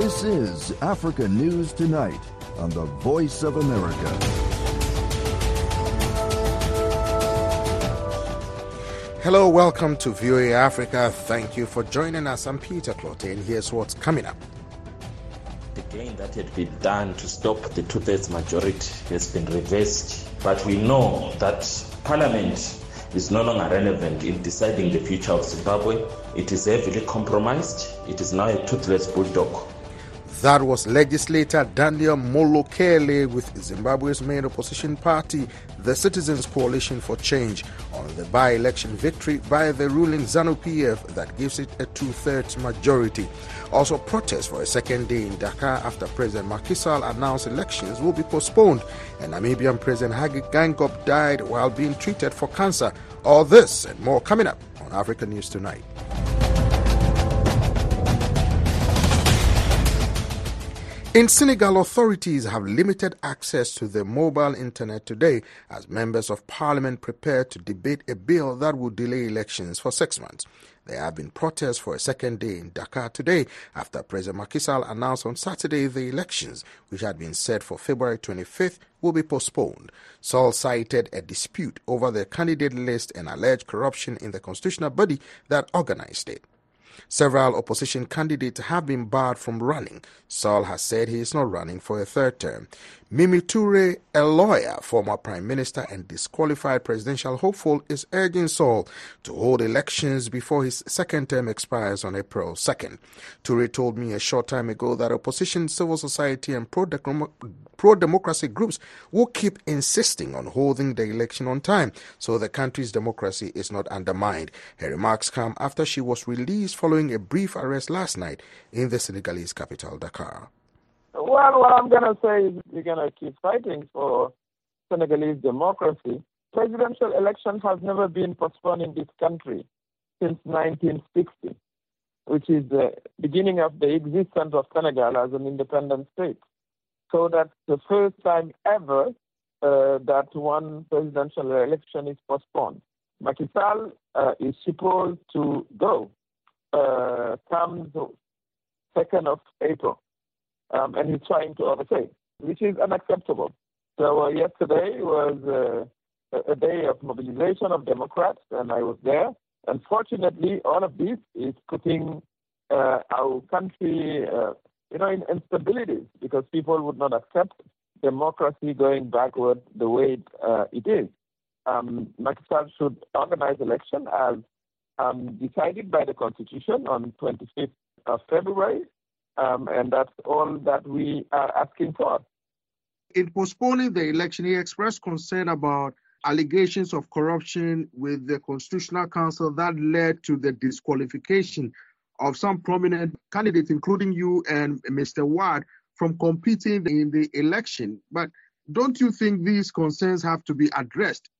This is Africa News Tonight on the Voice of America. Hello, welcome to VOA Africa. Thank you for joining us. I'm Peter Clottey, and here's what's coming up. The gain that had been done to stop the two thirds majority has been reversed, but we know that Parliament is no longer relevant in deciding the future of Zimbabwe. It is heavily compromised. It is now a toothless bulldog. That was legislator Daniel Molokele with Zimbabwe's main opposition party, the Citizens Coalition for Change, on the by election victory by the ruling ZANU PF that gives it a two thirds majority. Also, protests for a second day in Dakar after President Macky Sall announced elections will be postponed, and Namibian President Hage Geingob died while being treated for cancer. All this and more coming up on Africa News Tonight. In Senegal, authorities have limited access to the mobile internet today as members of parliament prepare to debate a bill that will delay elections for six months. There have been protests for a second day in Dakar today after President Macky Sall announced on Saturday the elections, which had been set for February 25th, will be postponed. Sall cited a dispute over the candidate list and alleged corruption in the constitutional body that organized it. Several opposition candidates have been barred from running. Sall has said he is not running for a third term. Mimi Toure, a lawyer, former prime minister, and disqualified presidential hopeful, is urging Sall to hold elections before his second term expires on April 2nd. Toure told me a short time ago that opposition, civil society, and pro democracy groups will keep insisting on holding the election on time so the country's democracy is not undermined. Her remarks come after she was released following a brief arrest last night in the Senegalese capital, Dakar. Well, what I'm going to say is we're going to keep fighting for Senegalese democracy. Presidential election has never been postponed in this country since 1960, which is the beginning of the existence of Senegal as an independent state. So that's the first time ever uh, that one presidential election is postponed. Macky Sall uh, is supposed to go uh, come 2nd of April um, and he's trying to overtake, which is unacceptable. So uh, yesterday was uh, a day of mobilization of Democrats, and I was there. Unfortunately, all of this is putting uh, our country, uh, you know, in instability because people would not accept democracy going backward the way it, uh, it is. Um, Sall should organize election as um, decided by the Constitution on 25th of February, um, and that's all that we are asking for. In postponing the election, he expressed concern about allegations of corruption with the Constitutional Council that led to the disqualification of some prominent candidates, including you and Mr. Wade, from competing in the election. But don't you think these concerns have to be addressed?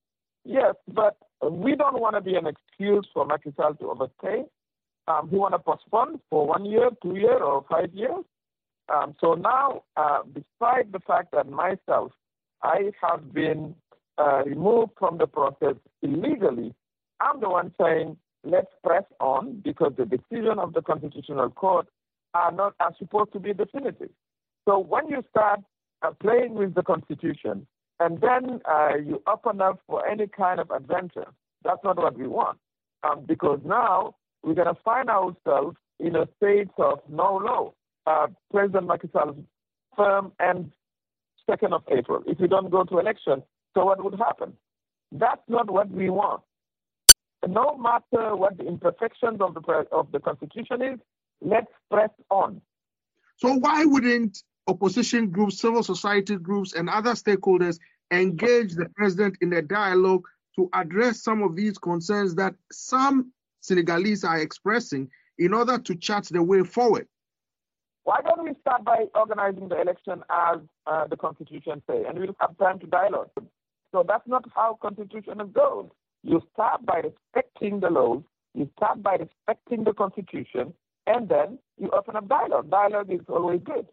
Yes, but we don't want to be an excuse for Macky to overstay um, he want to postpone for one year, two years, or five years. Um, so now, uh, despite the fact that myself, I have been uh, removed from the process illegally, I'm the one saying let's press on because the decision of the Constitutional Court are not are supposed to be definitive. So when you start uh, playing with the Constitution and then uh, you open up for any kind of adventure, that's not what we want. Um, because now we're going to find ourselves in a state of no law. Uh, President Macky Sall's firm ends 2nd of April. If we don't go to election, so what would happen? That's not what we want. No matter what the imperfections of the, of the Constitution is, let's press on. So why wouldn't opposition groups, civil society groups, and other stakeholders engage the president in a dialogue to address some of these concerns that some Senegalese are expressing in order to chart the way forward? Why don't we start by organizing the election as uh, the Constitution says, and we'll have time to dialogue. So that's not how Constitution goes. You start by respecting the laws, you start by respecting the Constitution, and then you open up dialogue. Dialogue is always good,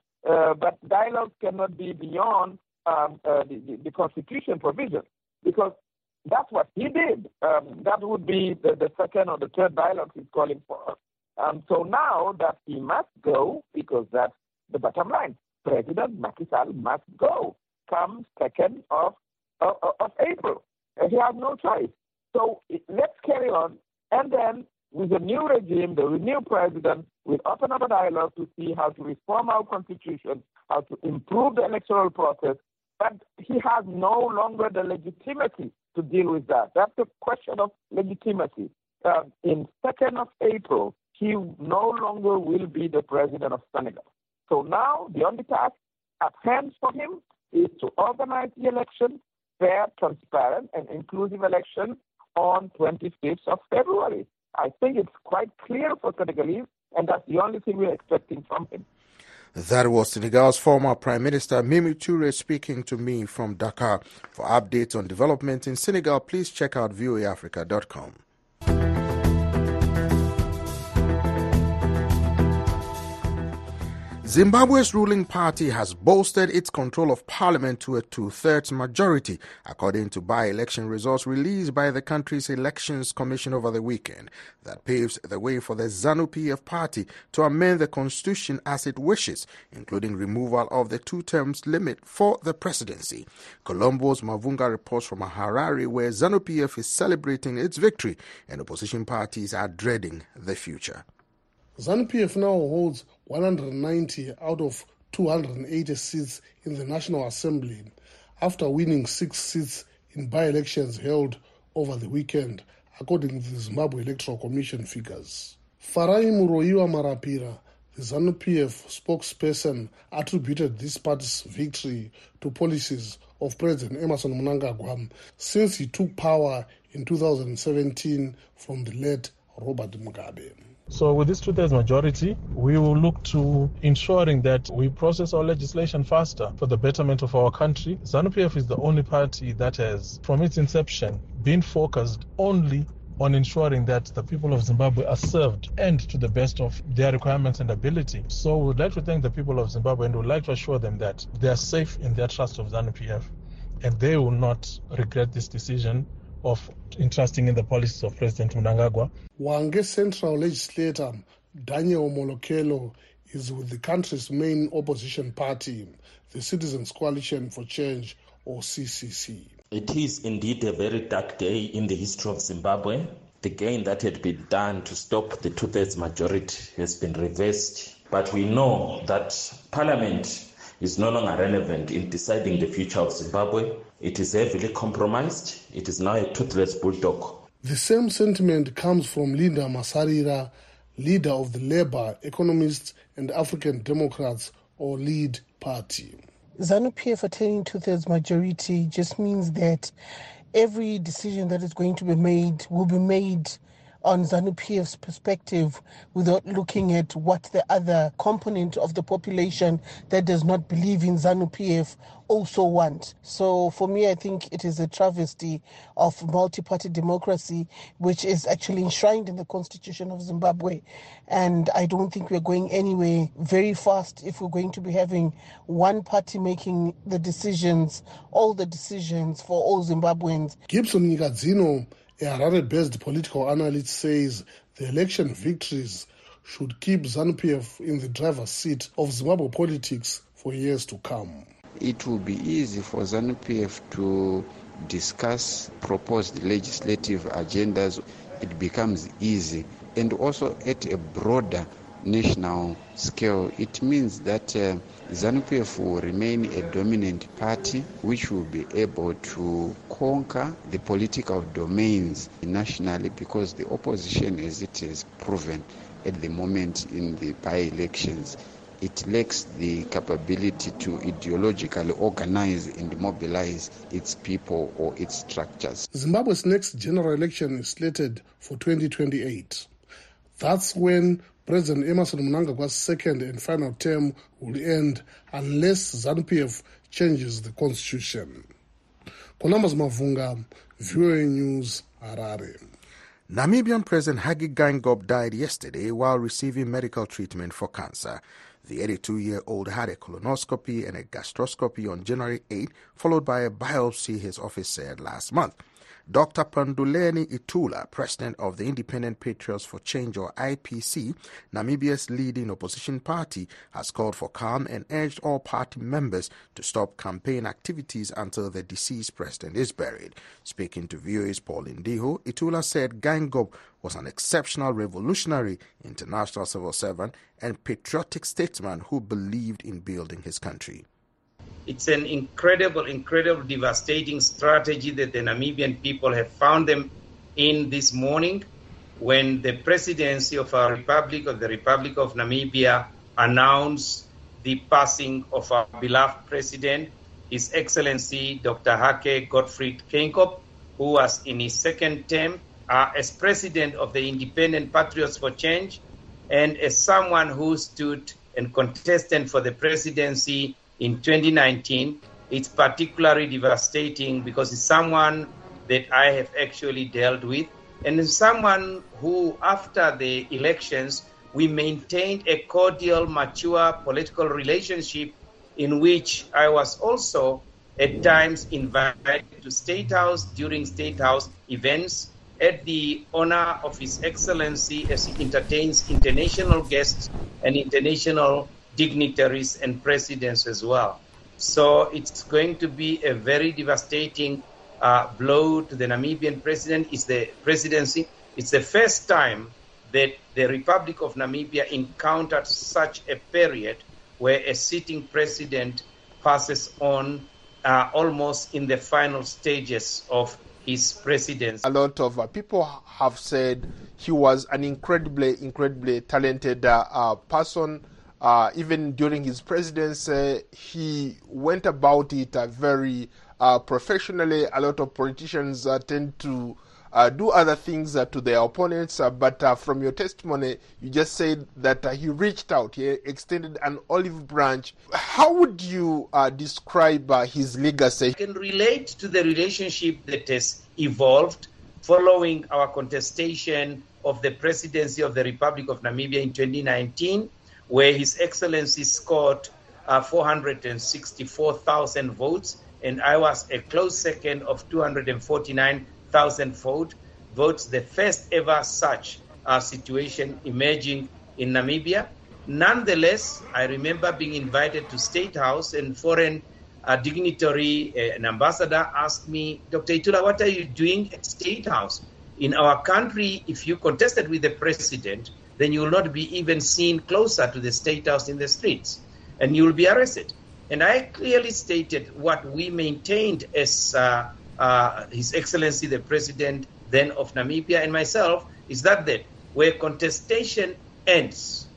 but dialogue cannot be beyond um, uh, the, the, Constitution provision because that's what he did. Um, that would be the, the, second or the third dialogue he's calling for. Um, so now that he must go, because that's the bottom line. President Macky Sall must go come 2nd of, of, of April. He has no choice. So let's carry on. And then with the new regime, the new president, we'll open up a dialogue to see how to reform our constitution, how to improve the electoral process. But he has no longer the legitimacy to deal with that. That's a question of legitimacy. Uh, in 2nd of April, he no longer will be the president of Senegal. So now the only task at hand for him is to organize the election, fair, transparent, and inclusive election on 25th of February. I think it's quite clear for Senegalese, and that's the only thing we're expecting from him. That was Senegal's former Prime Minister Mimi Toure speaking to me from Dakar. For updates on developments in Senegal, please check out voaafrica.com. Zimbabwe's ruling party has bolstered its control of parliament to a two thirds majority, according to by election results released by the country's elections commission over the weekend. That paves the way for the ZANU PF party to amend the constitution as it wishes, including removal of the two terms limit for the presidency. Columbus Mavunga reports from Harare, where ZANU PF is celebrating its victory and opposition parties are dreading the future. ZANU-PF now holds 190 out of 280 seats in the National Assembly after winning six seats in by-elections held over the weekend, according to the Zimbabwe Electoral Commission figures. Farai Muroiwa Marapira, the ZANU-PF spokesperson, attributed this party's victory to policies of President Emmerson Mnangagwa since he took power in 2017 from the late Robert Mugabe. So, with this two-thirds majority, we will look to ensuring that we process our legislation faster for the betterment of our country. ZANU-PF is the only party that has, from its inception, been focused only on ensuring that the people of Zimbabwe are served and to the best of their requirements and ability. So we'd like to thank the people of Zimbabwe and we'd like to assure them that they are safe in their trust of ZANU-PF and they will not regret this decision of entrusting in the policies of President Mnangagwa. Hwange Central Legislator Daniel Molokele is with the country's main opposition party, the Citizens Coalition for Change, or CCC. It is indeed a very dark day in the history of Zimbabwe. The gain that had been done to stop the two thirds majority has been reversed. But we know that Parliament is no longer relevant in deciding the future of Zimbabwe. It is heavily compromised. It is now a toothless bulldog. The same sentiment comes from Linda Masarira, leader of the Labour, Economists and African Democrats, or LEAD party. ZANU PF attaining two thirds majority just means that every decision that is going to be made will be made on ZANU PF's perspective without looking at what the other component of the population that does not believe in ZANU PF also want. So for me, I think it is a travesty of multi-party democracy, which is actually enshrined in the constitution of Zimbabwe. And I don't think we're going anywhere very fast if we're going to be having one party making the decisions, all the decisions for all Zimbabweans. Gibson Nyikadzino a Harare-based political analyst says the election victories should keep ZANU-PF in the driver's seat of Zimbabwe politics for years to come. It will be easy for ZANU-PF to discuss proposed legislative agendas. It becomes easy. And also at a broader national scale, it means that uh, ZANU-PF will remain a dominant party which will be able to conquer the political domains nationally because the opposition, as it is proven at the moment in the by-elections, it lacks the capability to ideologically organize and mobilize its people or its structures. Zimbabwe's next general election is slated for 2028. That's when President Emmerson Mnangagwa's second and final term will end unless ZANU-PF changes the constitution. Columbus Mavunga, News, Harare. Namibian President Hage Geingob died yesterday while receiving medical treatment for cancer. The 82 year old had a colonoscopy and a gastroscopy on January 8, followed by a biopsy, his office said last month. Dr. Panduleni Itula, president of the Independent Patriots for Change or IPC, Namibia's leading opposition party, has called for calm and urged all party members to stop campaign activities until the deceased president is buried. Speaking to VOA's Paul Ndiho, Itula said Geingob was an exceptional revolutionary, international civil servant, and patriotic statesman who believed in building his country. It's an incredible, incredible, devastating strategy that the Namibian people have found them in this morning when the presidency of our Republic, of the Republic of Namibia, announced the passing of our beloved president, His Excellency Dr. Hage Gottfried Geingob, who was in his second term uh, as president of the Independent Patriots for Change and as someone who stood and contested for the presidency in 2019. It's particularly devastating because it's someone that I have actually dealt with and someone who, after the elections, we maintained a cordial, mature political relationship in which I was also at times invited to State House during State House events at the honor of His Excellency as he entertains international guests and international dignitaries and presidents as well. So it's going to be a very devastating uh, blow to the Namibian president. It's the presidency. It's the first time that the Republic of Namibia encountered such a period where a sitting president passes on uh, almost in the final stages of his presidency. A lot of uh, people have said he was an incredibly, incredibly talented uh, uh person. Uh, even during his presidency, he went about it uh, very professionally. A lot of politicians tend to uh, do other things uh, to their opponents. Uh, but uh, from your testimony, you just said that uh, he reached out, he extended an olive branch. How would you uh, describe his legacy? I can relate to the relationship that has evolved following our contestation of the presidency of the Republic of Namibia in 2019, where His Excellency scored 464,000 votes, and I was a close second of 249 thousand vote, votes, the first ever such uh, situation emerging in Namibia. Nonetheless, I remember being invited to State House and foreign uh, dignitary, uh, an ambassador asked me, Dr. Itula, what are you doing at State House? In our country, if you contested with the president, then you will not be even seen closer to the State House in the streets and you will be arrested. And I clearly stated what we maintained as uh, uh, His Excellency the President then of Namibia and myself is that that where contestation ends,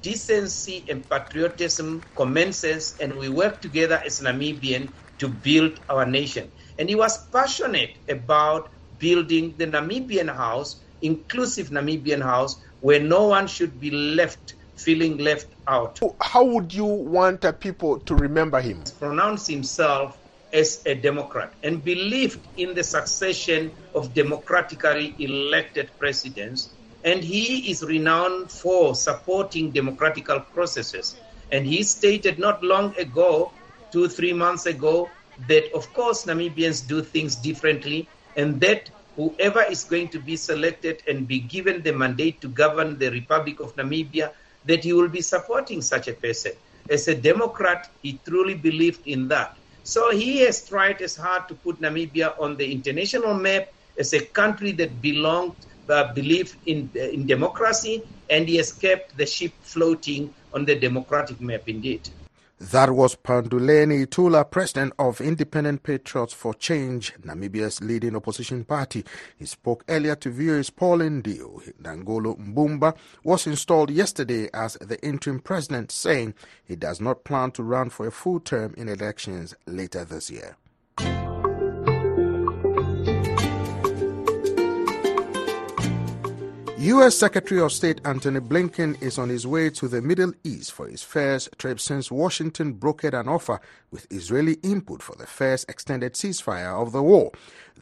decency and patriotism commences, and we work together as Namibian to build our nation. And he was passionate about building the Namibian house, inclusive Namibian house, where no one should be left feeling left out. How would you want people to remember him? Pronounce himself as a Democrat and believed in the succession of democratically elected presidents. And he is renowned for supporting democratical processes. And he stated not long ago, two, three months ago, that of course Namibians do things differently and that whoever is going to be selected and be given the mandate to govern the Republic of Namibia, that he will be supporting such a person. As a Democrat, he truly believed in that. So he has tried as hard to put Namibia on the international map as a country that belonged, uh, believed in, uh, in democracy, and he has kept the ship floating on the democratic map indeed. That was Panduleni Itula, president of Independent Patriots for Change, Namibia's leading opposition party. He spoke earlier to VOA's Paul Ndiho. Nangolo Mbumba was installed yesterday as the interim president, saying he does not plan to run for a full term in elections later this year. U.S. Secretary of State Antony Blinken is on his way to the Middle East for his first trip since Washington brokered an offer with Israeli input for the first extended ceasefire of the war.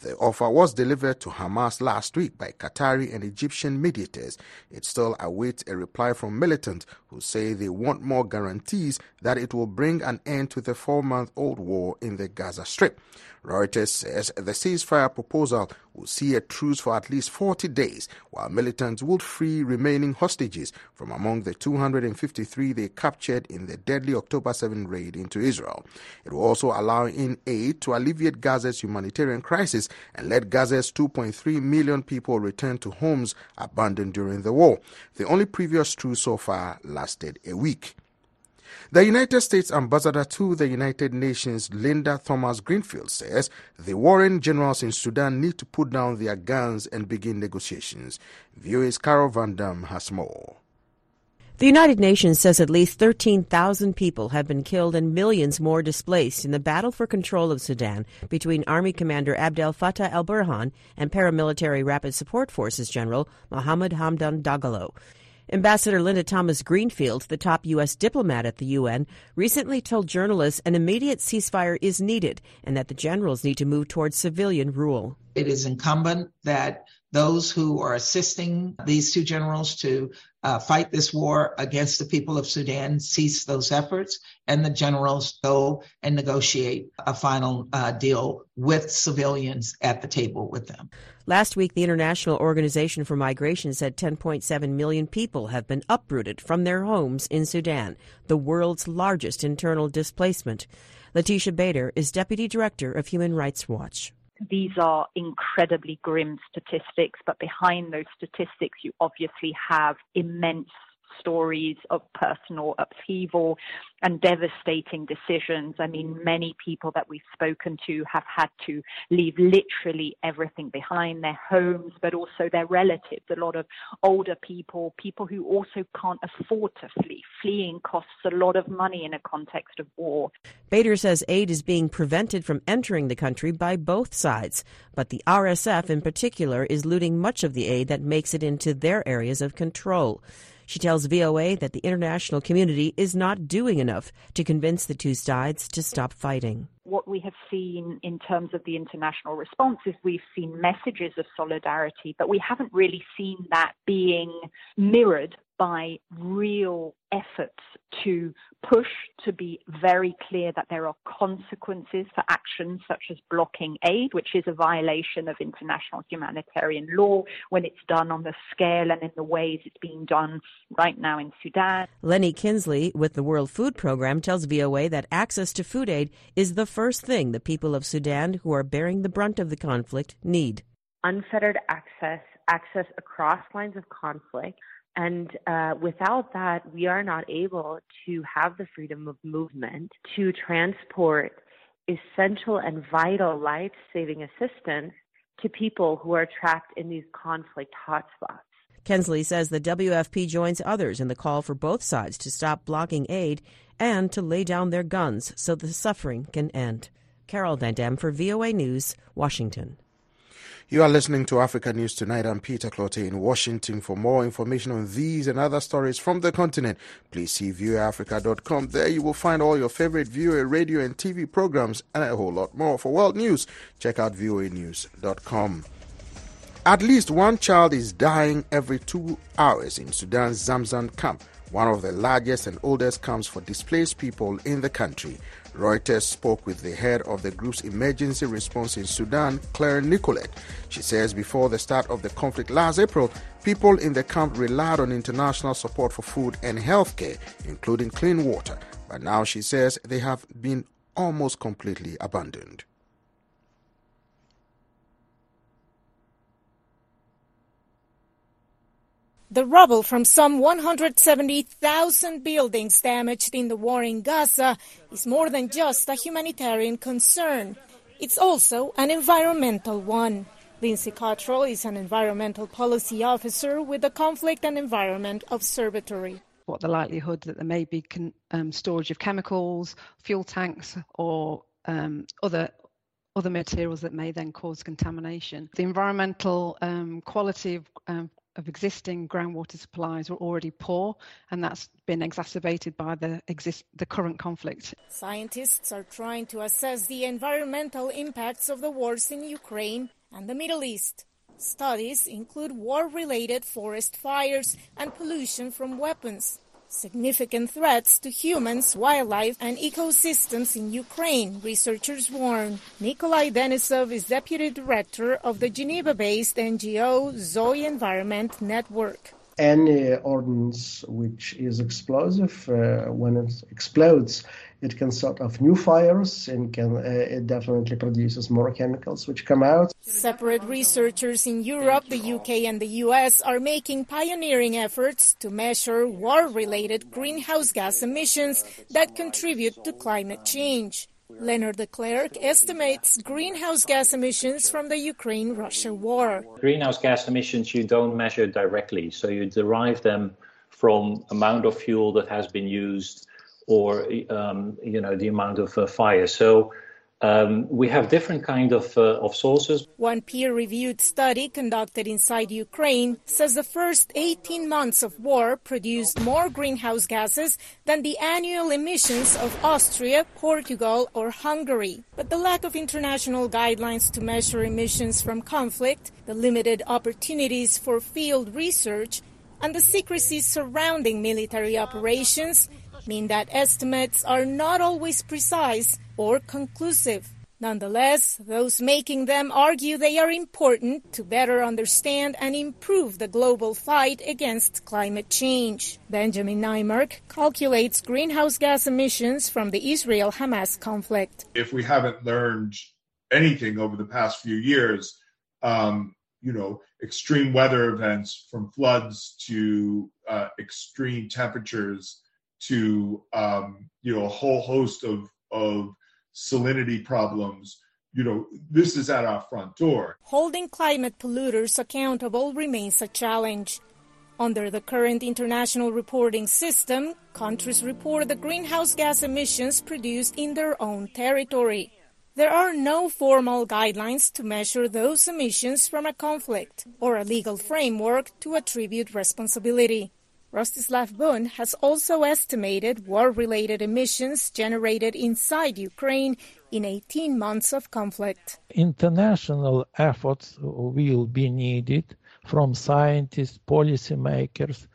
The offer was delivered to Hamas last week by Qatari and Egyptian mediators. It still awaits a reply from militants who say they want more guarantees that it will bring an end to the four month old war in the Gaza Strip. Reuters says the ceasefire proposal will see a truce for at least 40 days, while militants would free remaining hostages from among the 253 they captured in the deadly October 7 raid into Israel. It will also allow in aid to alleviate Gaza's humanitarian crisis and let Gaza's 2.3 million people return to homes abandoned during the war. The only previous truce so far lasted a week. The United States ambassador to the United Nations, Linda Thomas Greenfield, says the warring generals in Sudan need to put down their guns and begin negotiations. VOA's Carol Van Dam has more. The United Nations says at least 13,000 people have been killed and millions more displaced in the battle for control of Sudan between Army Commander Abdel Fattah al Burhan and Paramilitary Rapid Support Forces General Mohammed Hamdan Dagalo. Ambassador Linda Thomas Greenfield, the top U.S. diplomat at the UN, recently told journalists an immediate ceasefire is needed and that the generals need to move towards civilian rule. It is incumbent that those who are assisting these two generals to uh, fight this war against the people of Sudan cease those efforts, and the generals go and negotiate a final uh, deal with civilians at the table with them. Last week, the International Organization for Migration said 10.7 million people have been uprooted from their homes in Sudan, the world's largest internal displacement. Laetitia Bader is Deputy Director of Human Rights Watch these are incredibly grim statistics, but behind those statistics, you obviously have immense stories of personal upheaval and devastating decisions. I mean, many people that we've spoken to have had to leave literally everything behind their homes, but also their relatives. A lot of older people, people who also can't afford to flee. Fleeing costs a lot of money in a context of war. Bader says aid is being prevented from entering the country by both sides, but the RSF in particular is looting much of the aid that makes it into their areas of control. She tells VOA that the international community is not doing enough to convince the two sides to stop fighting. What we have seen in terms of the international response is we've seen messages of solidarity, but we haven't really seen that being mirrored by real efforts to push to be very clear that there are consequences for actions such as blocking aid, which is a violation of international humanitarian law when it's done on the scale and in the ways it's being done right now in Sudan. Leni Kinzli with the World Food Program tells VOA that access to food aid is the first thing the people of Sudan who are bearing the brunt of the conflict need. Unfettered access, access across lines of conflict, and uh, without that, we are not able to have the freedom of movement to transport essential and vital life saving assistance to people who are trapped in these conflict hotspots. Kinzli says the WFP joins others in the call for both sides to stop blocking aid and to lay down their guns so the suffering can end. Carol Van Dam for VOA News, Washington. You are listening to Africa News Tonight. I'm Peter Clottey in Washington. For more information on these and other stories from the continent, please see voaafrica.com. There you will find all your favorite VOA radio and TV programs and a whole lot more. For world news, check out voanews.com. At least one child is dying every two hours in Sudan's Zamzam camp, one of the largest and oldest camps for displaced people in the country. Reuters spoke with the head of the group's emergency response in Sudan, Claire Nicolet. She says before the start of the conflict last April, people in the camp relied on international support for food and health care, including clean water. But now she says they have been almost completely abandoned. The rubble from some 170,000 buildings damaged in the war in Gaza is more than just a humanitarian concern. It's also an environmental one. Linsey Cottrell is an environmental policy officer with the Conflict and Environment Observatory. What the likelihood that there may be con- um, storage of chemicals, fuel tanks, or um, other other materials that may then cause contamination. The environmental um, quality of um, of existing groundwater supplies were already poor, and that's been exacerbated by the exist the current conflict. Scientists are trying to assess the environmental impacts of the wars in Ukraine and the Middle East. Studies include war-related forest fires and pollution from weapons significant threats to humans, wildlife, and ecosystems in Ukraine, researchers warn. Nikolai Denisov is deputy director of the Geneva based NGO Zoe Environment Network any ordnance which is explosive, uh, when it explodes, it can set off new fires and can uh, it definitely produces more chemicals which come out. Separate researchers in Europe, the UK, and the US are making pioneering efforts to measure war-related greenhouse gas emissions that contribute to climate change. Lennard de Klerk estimates greenhouse gas emissions from the Ukraine Russia war. Greenhouse gas emissions you don't measure directly, so you derive them from amount of fuel that has been used or um, you know the amount of uh, fire. So um, we have different kind of, uh, of sources. One peer-reviewed study conducted inside Ukraine says the first 18 months of war produced more greenhouse gases than the annual emissions of Austria, Portugal, or Hungary. But the lack of international guidelines to measure emissions from conflict, the limited opportunities for field research, and the secrecy surrounding military operations mean that estimates are not always precise or conclusive. Nonetheless, those making them argue they are important to better understand and improve the global fight against climate change. Benjamin Neimark calculates greenhouse gas emissions from the Israel Hamas conflict. If we haven't learned anything over the past few years, um, you know, extreme weather events from floods to uh, extreme temperatures to, um, you know, a whole host of, of salinity problems. You know, this is at our front door. Holding climate polluters accountable remains a challenge. Under the current international reporting system, countries report the greenhouse gas emissions produced in their own territory. There are no formal guidelines to measure those emissions from a conflict or a legal framework to attribute responsibility. Rostislav Bun has also estimated war-related emissions generated inside Ukraine in 18 months of conflict. International efforts will be needed from scientists, policymakers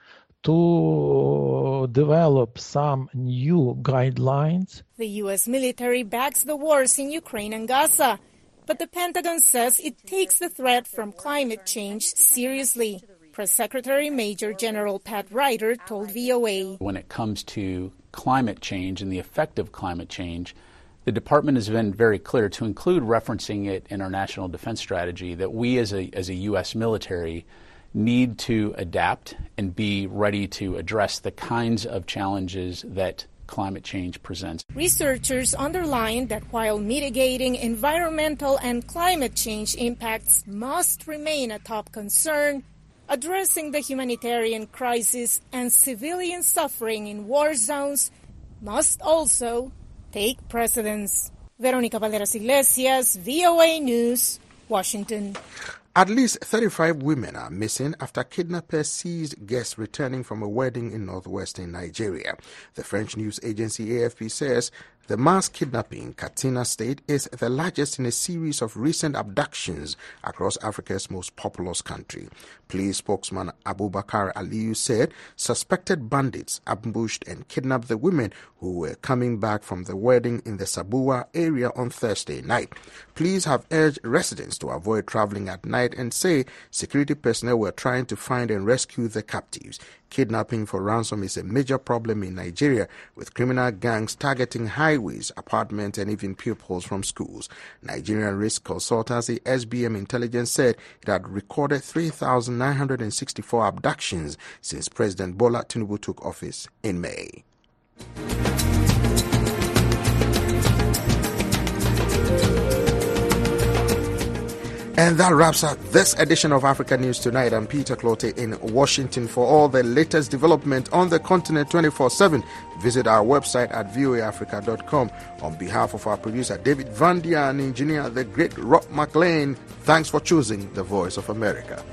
to develop some new guidelines. The U.S. military backs the wars in Ukraine and Gaza, but the Pentagon says it takes the threat from climate change seriously. Press Secretary Major General Pat Ryder told VOA. When it comes to climate change and the effect of climate change, the department has been very clear to include referencing it in our national defense strategy that we as a, as a U.S. military need to adapt and be ready to address the kinds of challenges that climate change presents. Researchers underline that while mitigating environmental and climate change impacts must remain a top concern, addressing the humanitarian crisis and civilian suffering in war zones must also take precedence. Veronica Balderas Iglesias, VOA News, Washington. At least 35 women are missing after kidnappers seized guests returning from a wedding in northwestern Nigeria. The French news agency AFP says the mass kidnapping in Katsina State is the largest in a series of recent abductions across Africa's most populous country. Police spokesman Abubakar Aliyu said suspected bandits ambushed and kidnapped the women who were coming back from the wedding in the Sabuwa area on Thursday night. Police have urged residents to avoid traveling at night and say security personnel were trying to find and rescue the captives. Kidnapping for ransom is a major problem in Nigeria, with criminal gangs targeting highways, apartments, and even pupils from schools. Nigerian risk consultancy SBM Intelligence said it had recorded 3,964 abductions since President Bola Tinubu took office in May. And that wraps up this edition of Africa News Tonight. I'm Peter Clottey in Washington. For all the latest development on the continent 24 7, visit our website at voaafrica.com. On behalf of our producer David Vandia and engineer the great Rob McLean, thanks for choosing the Voice of America.